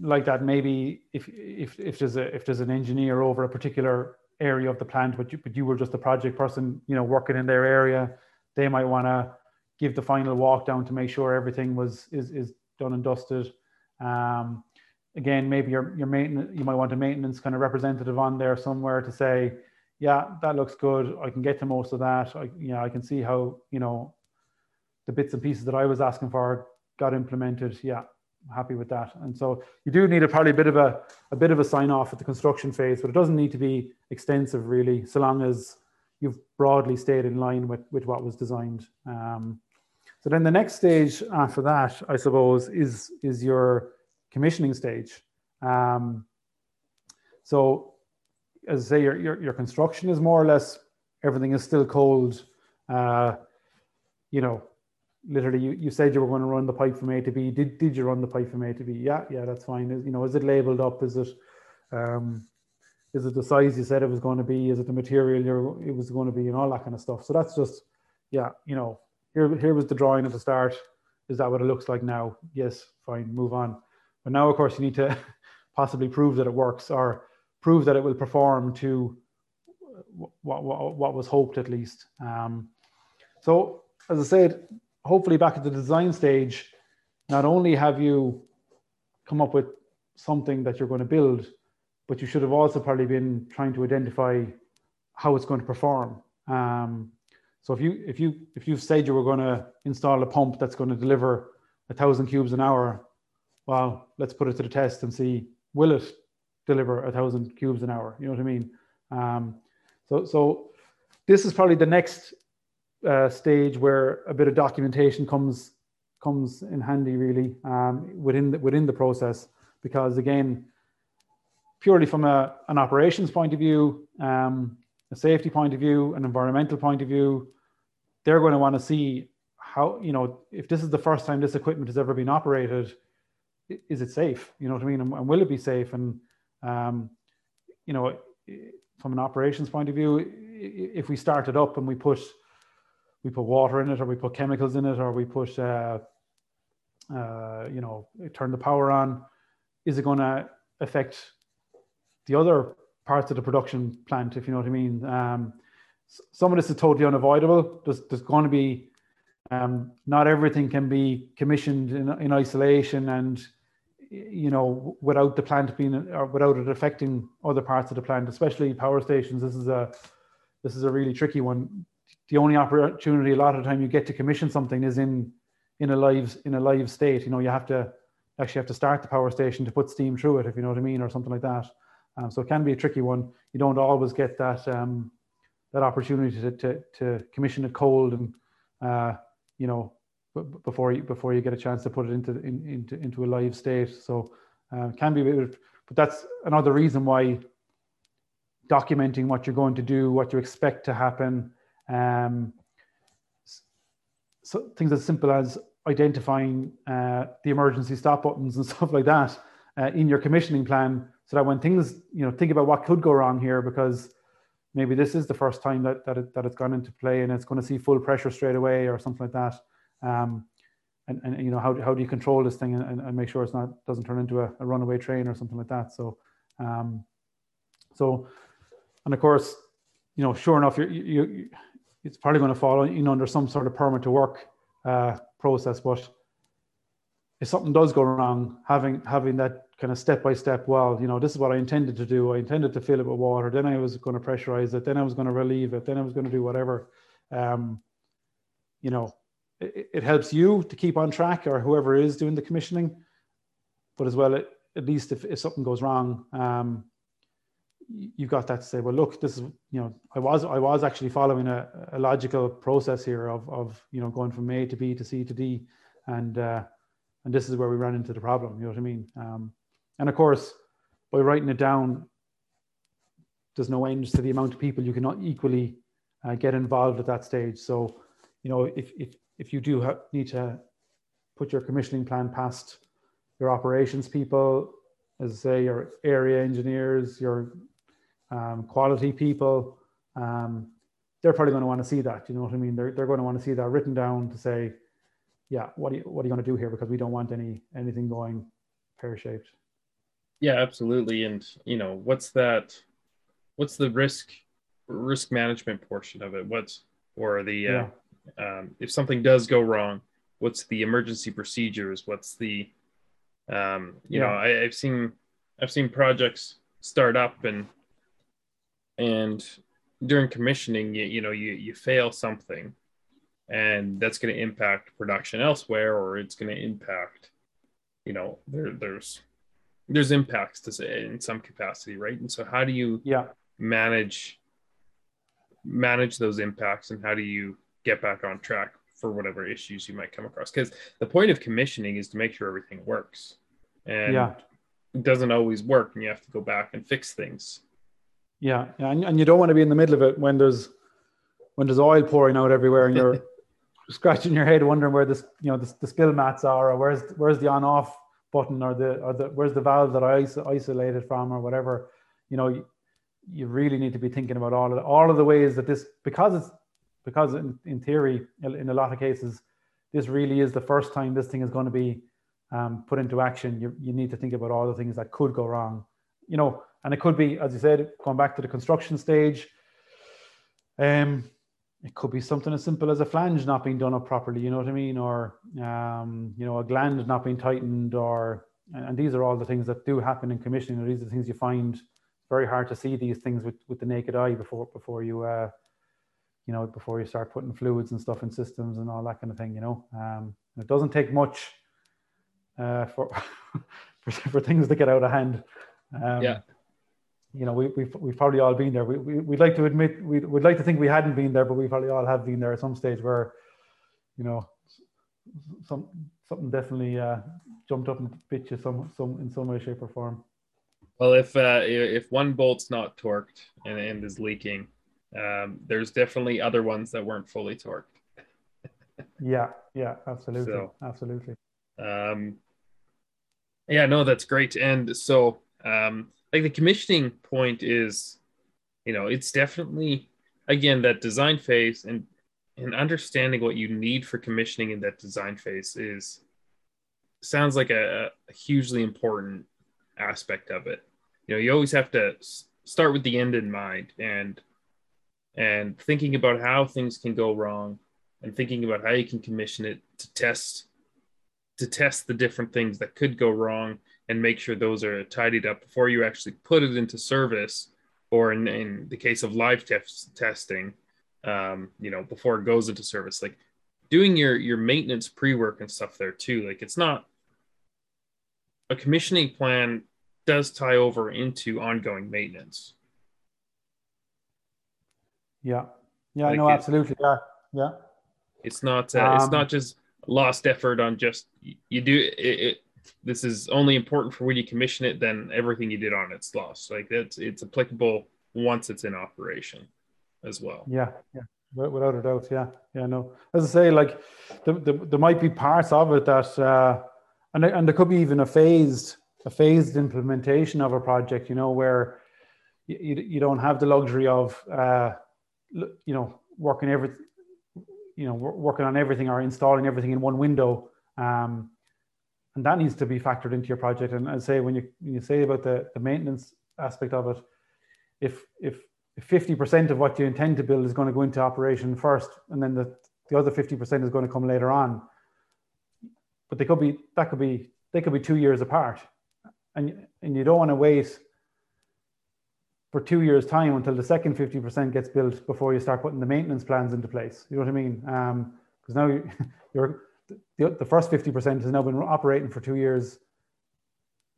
like that, maybe if if if there's a if there's an engineer over a particular area of the plant, but you but you were just a project person, you know, working in their area, they might want to give the final walk down to make sure everything was is, is done and dusted. Um, again, maybe your your maintenance you might want a maintenance kind of representative on there somewhere to say, yeah, that looks good. I can get to most of that. I you know I can see how you know the bits and pieces that I was asking for got implemented. Yeah, I'm happy with that. And so you do need a probably a bit of a a bit of a sign off at the construction phase, but it doesn't need to be extensive really, so long as you've broadly stayed in line with with what was designed. Um, so then the next stage after that, I suppose, is, is your commissioning stage. Um, so as I say, your, your, your, construction is more or less, everything is still cold. Uh, you know, literally you, you said you were going to run the pipe from A to B. Did, did you run the pipe from A to B? Yeah, yeah, that's fine. Is, you know, is it labeled up? Is it, um, is it the size you said it was going to be? Is it the material you're, it was going to be and all that kind of stuff. So that's just, yeah, you know, here, here was the drawing at the start. Is that what it looks like now? Yes, fine, move on. But now, of course, you need to possibly prove that it works or prove that it will perform to what, what, what was hoped at least. Um, so, as I said, hopefully back at the design stage, not only have you come up with something that you're going to build, but you should have also probably been trying to identify how it's going to perform. Um, so if you if you if you've said you were going to install a pump that's going to deliver a thousand cubes an hour, well, let's put it to the test and see will it deliver a thousand cubes an hour. You know what I mean? Um, so so this is probably the next uh, stage where a bit of documentation comes comes in handy really um, within the, within the process because again purely from a, an operations point of view um, a safety point of view an environmental point of view they're going to want to see how you know if this is the first time this equipment has ever been operated is it safe? You know what i mean? And, and will it be safe? And um, you know from an operations point of view if we start it up and we put we put water in it or we put chemicals in it or we put uh, uh, you know turn the power on is it going to affect the other parts of the production plant if you know what i mean? Um, some of this is totally unavoidable. There's, there's going to be um, not everything can be commissioned in, in isolation and you know, without the plant being or without it affecting other parts of the plant, especially power stations. This is a this is a really tricky one. The only opportunity a lot of time you get to commission something is in in a live in a live state. You know, you have to actually have to start the power station to put steam through it, if you know what I mean, or something like that. Um, so it can be a tricky one. You don't always get that um, that opportunity to, to, to commission it cold and uh, you know before you before you get a chance to put it into in, into into a live state. So uh, can be, but that's another reason why documenting what you're going to do, what you expect to happen. Um, so things as simple as identifying uh, the emergency stop buttons and stuff like that uh, in your commissioning plan, so that when things you know think about what could go wrong here because maybe this is the first time that that, it, that it's gone into play and it's going to see full pressure straight away or something like that um, and, and you know how, how do you control this thing and, and make sure it's not doesn't turn into a, a runaway train or something like that? So um, so and of course you know sure enough you you it's probably going to fall you know under some sort of permit to work uh, process but if something does go wrong having having that kind of step by step well you know this is what i intended to do. I intended to fill it with water. Then i was going to pressurize it. Then i was going to relieve it. Then i was going to do whatever. Um, you know it, helps you to keep on track or whoever is doing the commissioning. But as well it, at least if, if something goes wrong um, you've got that to say well look this is you know i was i was actually following a, a logical process here of of you know going from a to b to c to d. And uh, and this is where we ran into the problem you know what i mean? Um, and of course by writing it down there's no end to the amount of people you cannot equally uh, get involved at that stage. So you know if if if you do have, need to put your commissioning plan past your operations people as I say your area engineers your um, quality people um, they're probably going to want to see that you know what i mean they're, they're going to want to see that written down to say yeah, what are you what are you going to do here? Because we don't want any anything going pear shaped. Yeah, absolutely. And you know, what's that? What's the risk risk management portion of it? What's or the uh, yeah. Um, if something does go wrong, what's the emergency procedures? What's the um, you yeah. know, I, I've seen I've seen projects start up and and during commissioning, you, you know, you you fail something and that's going to impact production elsewhere or it's going to impact you know there there's there's impacts to say in some capacity right and so how do you yeah manage manage those impacts and how do you get back on track for whatever issues you might come across. Because the point of commissioning is to make sure everything works. And yeah. it doesn't always work and you have to go back and fix things. Yeah, yeah and, and you don't want to be in the middle of it when there's when there's oil pouring out everywhere and you're scratching your head wondering where this you know the, the spill mats are or where's where's the on off button or the or the where's the valve that I isolated from or whatever. You know you, you really need to be thinking about all of all of the ways that this because it's because in, in theory in a lot of cases this really is the first time this thing is going to be um, put into action you, you need to think about all the things that could go wrong you know and it could be as you said going back to the construction stage um it could be something as simple as a flange not being done up properly, you know what I mean? Or, um, you know, a gland not being tightened or, and these are all the things that do happen in commissioning. These are the things you find very hard to see these things with, with the naked eye before, before you, uh, you know, before you start putting fluids and stuff in systems and all that kind of thing, you know. Um, it doesn't take much uh, for, for, for things to get out of hand. Um, yeah you know, we, we've, we've probably all been there. We, we, would like to admit, we'd, we'd like to think we hadn't been there, but we probably all have been there at some stage where, you know, some, something definitely uh, jumped up and bit you some, some, in some way, shape or form. Well, if, uh, if one bolt's not torqued and, and is leaking, um, there's definitely other ones that weren't fully torqued. yeah, yeah, absolutely. So, absolutely. Um, yeah, no, that's great. And so, um, like the commissioning point is you know it's definitely again that design phase and and understanding what you need for commissioning in that design phase is sounds like a, a hugely important aspect of it you know you always have to start with the end in mind and and thinking about how things can go wrong and thinking about how you can commission it to test to test the different things that could go wrong and make sure those are tidied up before you actually put it into service or in, in the case of live test testing um, you know before it goes into service. Like doing your your maintenance pre-work and stuff there too like it's not a commissioning plan does tie over into ongoing maintenance yeah. Yeah like no absolutely. Yeah. Yeah. It's not uh, um, it's not just lost effort on just you do it, it, this is only important for when you commission it then everything you did on it's lost. Like it's it's applicable once it's in operation as well. Yeah yeah. Without a doubt. Yeah. Yeah no. As i say like the, the, there might be parts of it that uh and, and there could be even a phased a phased implementation of a project you know where you, you don't have the luxury of uh you know working every you know working on everything or installing everything in one window um, and that needs to be factored into your project. And i say when you when you say about the, the maintenance aspect of it if if 50% of what you intend to build is going to go into operation first and then the, the other 50% is going to come later on but they could be that could be they could be two years apart. And and you don't want to wait for two years time until the second 50% gets built before you start putting the maintenance plans into place. You know what i mean? Because um, now you're the, the first 50% has now been operating for two years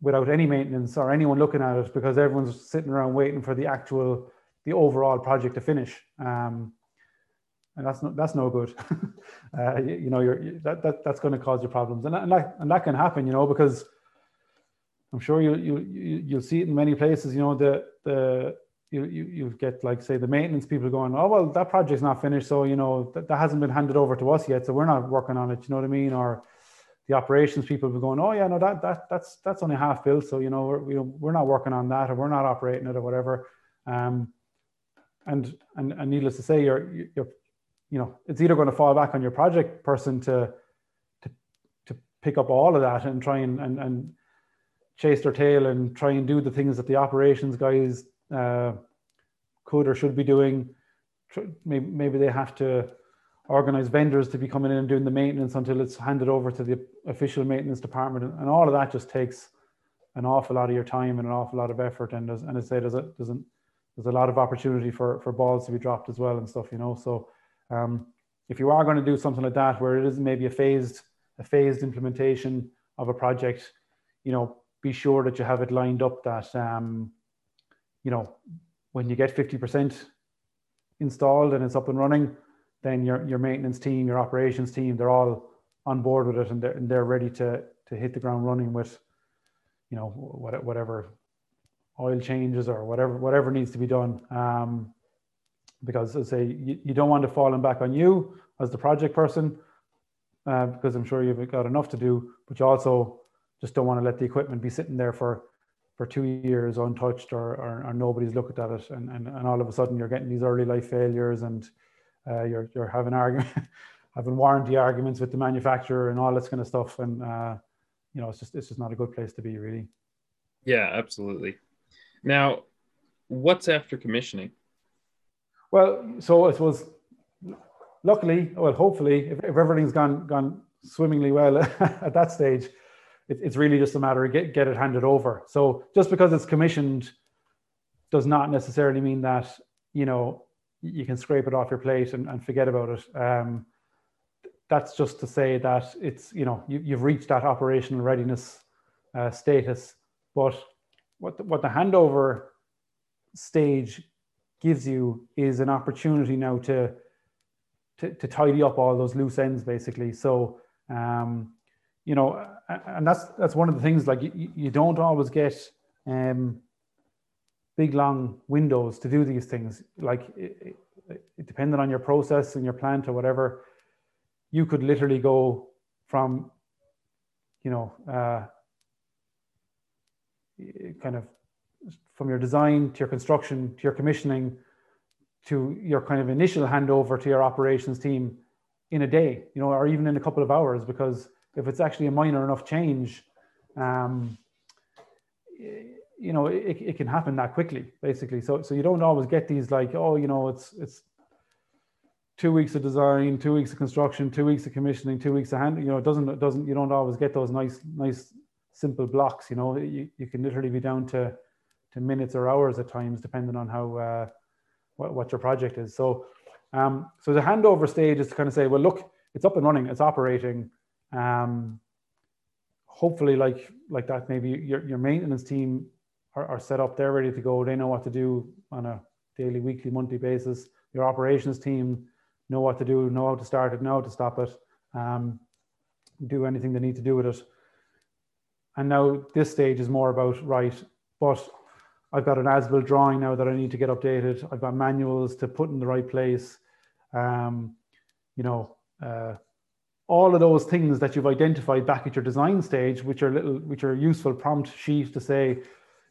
without any maintenance or anyone looking at it because everyone's sitting around waiting for the actual the overall project to finish. Um, and that's no, that's no good. Uh, you, you, know you're that, that that's going to cause you problems. And that, and that and that can happen you know because i'm sure you you, you you'll see it in many places you know the the you, you you get like say the maintenance people going oh well that project's not finished so you know that, that hasn't been handed over to us yet so we're not working on it you know what i mean? Or the operations people be going oh yeah no that that that's that's only half built so you know we're, we, we're not working on that or we're not operating it or whatever. Um and and, and needless to say you're you're you know it's either going to fall back on your project person to to to pick up all of that and try and and, and chase their tail and try and do the things that the operations guys uh, could or should be doing. Maybe, maybe they have to organize vendors to be coming in and doing the maintenance until it's handed over to the official maintenance department. And all of that just takes an awful lot of your time and an awful lot of effort. And as, and I say, there's a, there's, there's a lot of opportunity for, for balls to be dropped as well and stuff, you know? So um, if you are going to do something like that, where it is maybe a phased, a phased implementation of a project, you know, be sure that you have it lined up that, um, you know, when you get 50% installed and it's up and running, then your, your maintenance team, your operations team, they're all on board with it and they're, and they're ready to, to hit the ground running with, you know, whatever oil changes or whatever, whatever needs to be done. Um, because I say you, you don't want to fall back on you as the project person, uh, because I'm sure you've got enough to do, but you also just don't want to let the equipment be sitting there for for two years untouched or, or, or, nobody's looked at it and, and, and all of a sudden you're getting these early life failures and uh, you're, you're having argument having warranty arguments with the manufacturer and all this kind of stuff and uh, you know it's just it's just not a good place to be really. Yeah absolutely. Now what's after commissioning? Well so i suppose luckily well hopefully if, if everything's gone gone swimmingly well at that stage it, it's really just a matter of get, get it handed over. So just because it's commissioned does not necessarily mean that, you know, you can scrape it off your plate and, and forget about it. Um, that's just to say that it's, you know, you, you've reached that operational readiness uh, status. But what the, what the handover stage gives you is an opportunity now to, to, to tidy up all those loose ends, basically. So, um, you know, and that's that's one of the things. Like you, you don't always get um, big long windows to do these things. Like it, it, depending on your process and your plant or whatever, you could literally go from, you know, uh, kind of from your design to your construction to your commissioning to your kind of initial handover to your operations team in a day, you know, or even in a couple of hours because if it's actually a minor enough change, um, you know, it, it can happen that quickly, basically. So, so you don't always get these like, oh, you know, it's it's two weeks of design, two weeks of construction, two weeks of commissioning, two weeks of hand. You know, it doesn't it doesn't you don't always get those nice nice simple blocks. You know, you, you can literally be down to to minutes or hours at times, depending on how uh, what, what your project is. So, um, so the handover stage is to kind of say, well, look, it's up and running, it's operating. Um, hopefully, like like that, maybe your your maintenance team are, are set up, they're ready to go, they know what to do on a daily, weekly, monthly basis. Your operations team know what to do, know how to start it, know how to stop it, um, do anything they need to do with it. And now this stage is more about right, but I've got an as-built drawing now that I need to get updated. I've got manuals to put in the right place. Um, you know, uh, all of those things that you've identified back at your design stage, which are little, which are useful prompt sheets to say,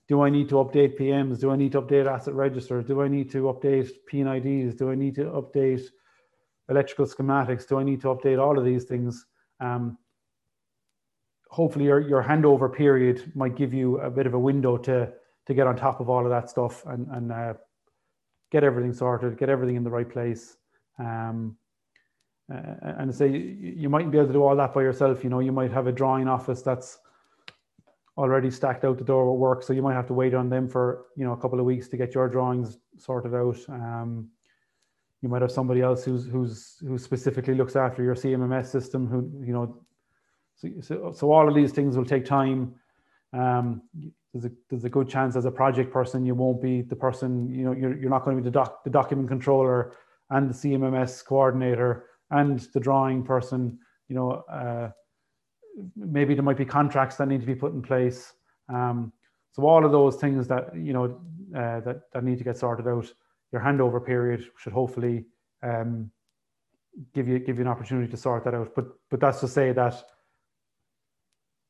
do I need to update PMs? Do I need to update asset registers? Do I need to update P&IDs? Do I need to update electrical schematics? Do I need to update all of these things? Um, hopefully your, your handover period might give you a bit of a window to, to get on top of all of that stuff and, and uh, get everything sorted, get everything in the right place. Um, uh, and say you, mightn't be able to do all that by yourself. You know, you might have a drawing office that's already stacked out the door with work, so you might have to wait on them for you know a couple of weeks to get your drawings sorted out. Um, you might have somebody else who's who's who specifically looks after your CMMS system. Who you know, so so, so all of these things will take time. Um, there's a there's a good chance as a project person you won't be the person you know you're you're not going to be the doc the document controller and the CMMS coordinator and the drawing person. You know. Uh, maybe there might be contracts that need to be put in place. Um, so all of those things that you know uh, that that need to get sorted out. Your handover period should hopefully um, give you give you an opportunity to sort that out. But but that's to say that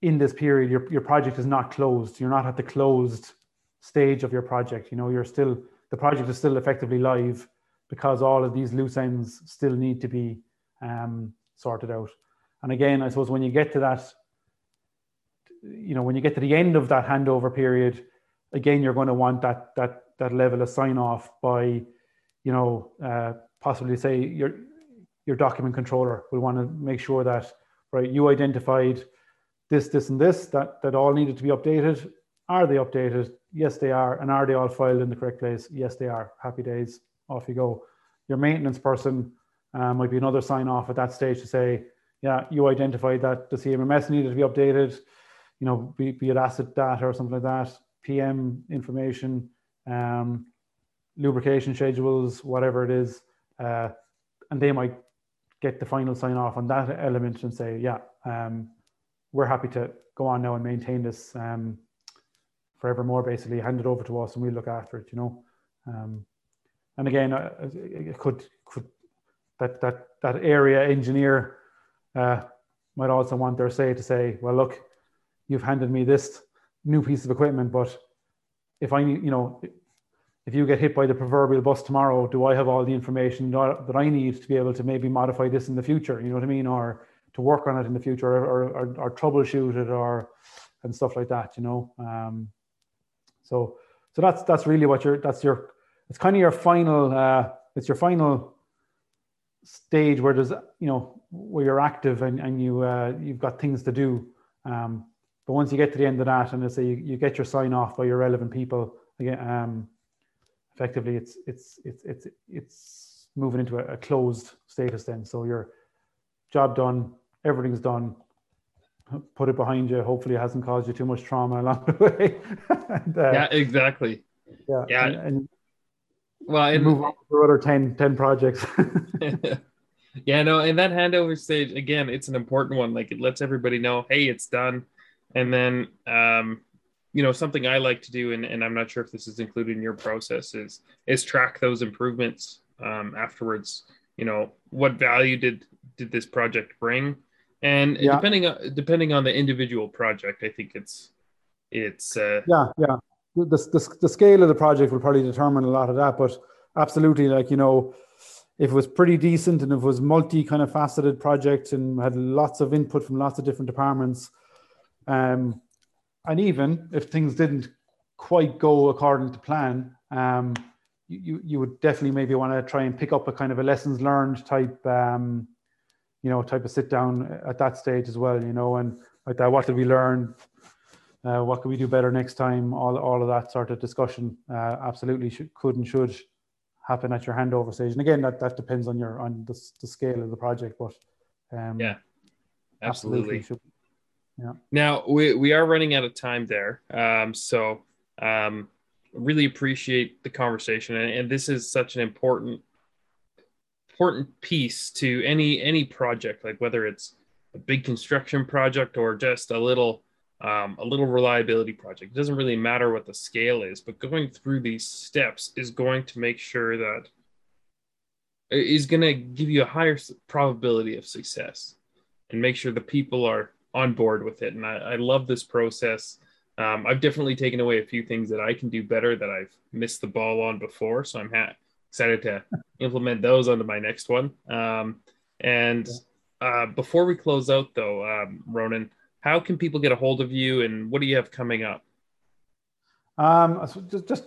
in this period, your your project is not closed. You're not at the closed stage of your project. You know, you're still the project is still effectively live because all of these loose ends still need to be um, sorted out. And again, I suppose when you get to that, you know, when you get to the end of that handover period, again, you're going to want that that that level of sign off by, you know, uh, possibly say your your document controller will want to make sure that right you identified this, this, and this that that all needed to be updated. Are they updated? Yes, they are. And are they all filed in the correct place? Yes, they are. Happy days. Off you go. Your maintenance person uh, might be another sign off at that stage to say, yeah, you identified that the CMMS needed to be updated, you know, be, be it asset data or something like that, PM information, um, lubrication schedules, whatever it is, uh, and they might get the final sign off on that element and say, yeah, um, we're happy to go on now and maintain this um, forevermore, basically hand it over to us and we'll look after it, you know. Um, and again, uh, it could, could that, that, that area engineer uh, might also want their say to say, well, look, you've handed me this new piece of equipment, but if I need, you know, if you get hit by the proverbial bus tomorrow, do I have all the information that I need to be able to maybe modify this in the future? You know what I mean? Or to work on it in the future or, or, or, troubleshoot it or, and stuff like that, you know? Um, so, so that's, that's really what you're, that's your, it's kind of your final, uh, it's your final stage where there's you know where you're active and, and you uh, you've got things to do. Um, but once you get to the end of that and let's say you, you get your sign off by your relevant people again um, effectively it's it's it's it's it's moving into a, a, closed status then. So your job done everything's done put it behind you. Hopefully it hasn't caused you too much trauma along the way. And, uh, yeah exactly. yeah yeah. and, and well, and, move on to other 10, 10 projects. yeah, no, and that handover stage again, it's an important one. Like it lets everybody know, hey, it's done. And then um, you know, something I like to do, and, and I'm not sure if this is included in your process, is is track those improvements um, afterwards. You know, what value did did this project bring? And yeah. depending on depending on the individual project, I think it's it's uh, yeah yeah the, the, the scale of the project will probably determine a lot of that. But absolutely, like, you know, if it was pretty decent and if it was multi kind of faceted project and had lots of input from lots of different departments, um, and even if things didn't quite go according to plan, um, you, you would definitely maybe want to try and pick up a kind of a lessons learned type, um, you know, type of sit down at that stage as well, you know, and like that, what did we learn? Uh, what can we do better next time? All, all of that sort of discussion uh, absolutely should, could and should happen at your handover stage. And again, that, that depends on your on the, the scale of the project, but um, yeah, absolutely. absolutely yeah. Now we, we are running out of time there, um, so um, really appreciate the conversation, and, and this is such an important important piece to any any project, like whether it's a big construction project or just a little um, a little reliability project. It doesn't really matter what the scale is, but going through these steps is going to make sure that is going to give you a higher probability of success and make sure the people are on board with it. And I, I love this process. Um, I've definitely taken away a few things that I can do better that I've missed the ball on before. So I'm ha- excited to implement those onto my next one. Um, and uh, before we close out, though, um, Ronan, how can people get a hold of you and what do you have coming up? Um, just, just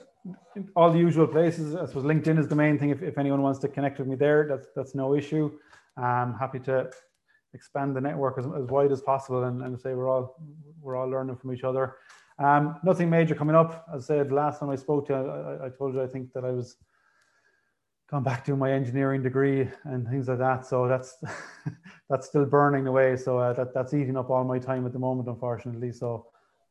all the usual places. I suppose LinkedIn is the main thing. If, if anyone wants to connect with me there, that's that's no issue. I'm happy to expand the network as, as wide as possible and, and say we're all we're all learning from each other. Um, nothing major coming up. As I said last time I spoke to you, I, I told you I think that I was gone back to my engineering degree and things like that. So that's that's still burning away. So uh, that that's eating up all my time at the moment, unfortunately. So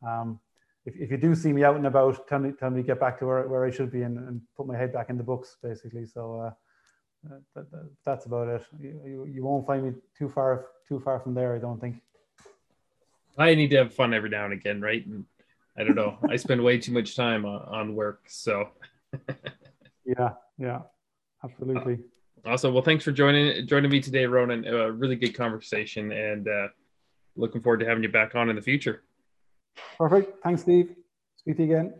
um, if, if you do see me out and about, tell me tell me get back to where, where I should be and, and put my head back in the books, basically. So uh, that, that, that's about it. You, you, won't find me too far too far from there, I don't think. I need to have fun every now and again, right? And I don't know. I spend way too much time on, on work, so. yeah, yeah absolutely. Uh, awesome. Well, thanks for joining joining me today, Ronan. A really good conversation, and uh, looking forward to having you back on in the future. Perfect. Thanks, Steve. Speak to you again.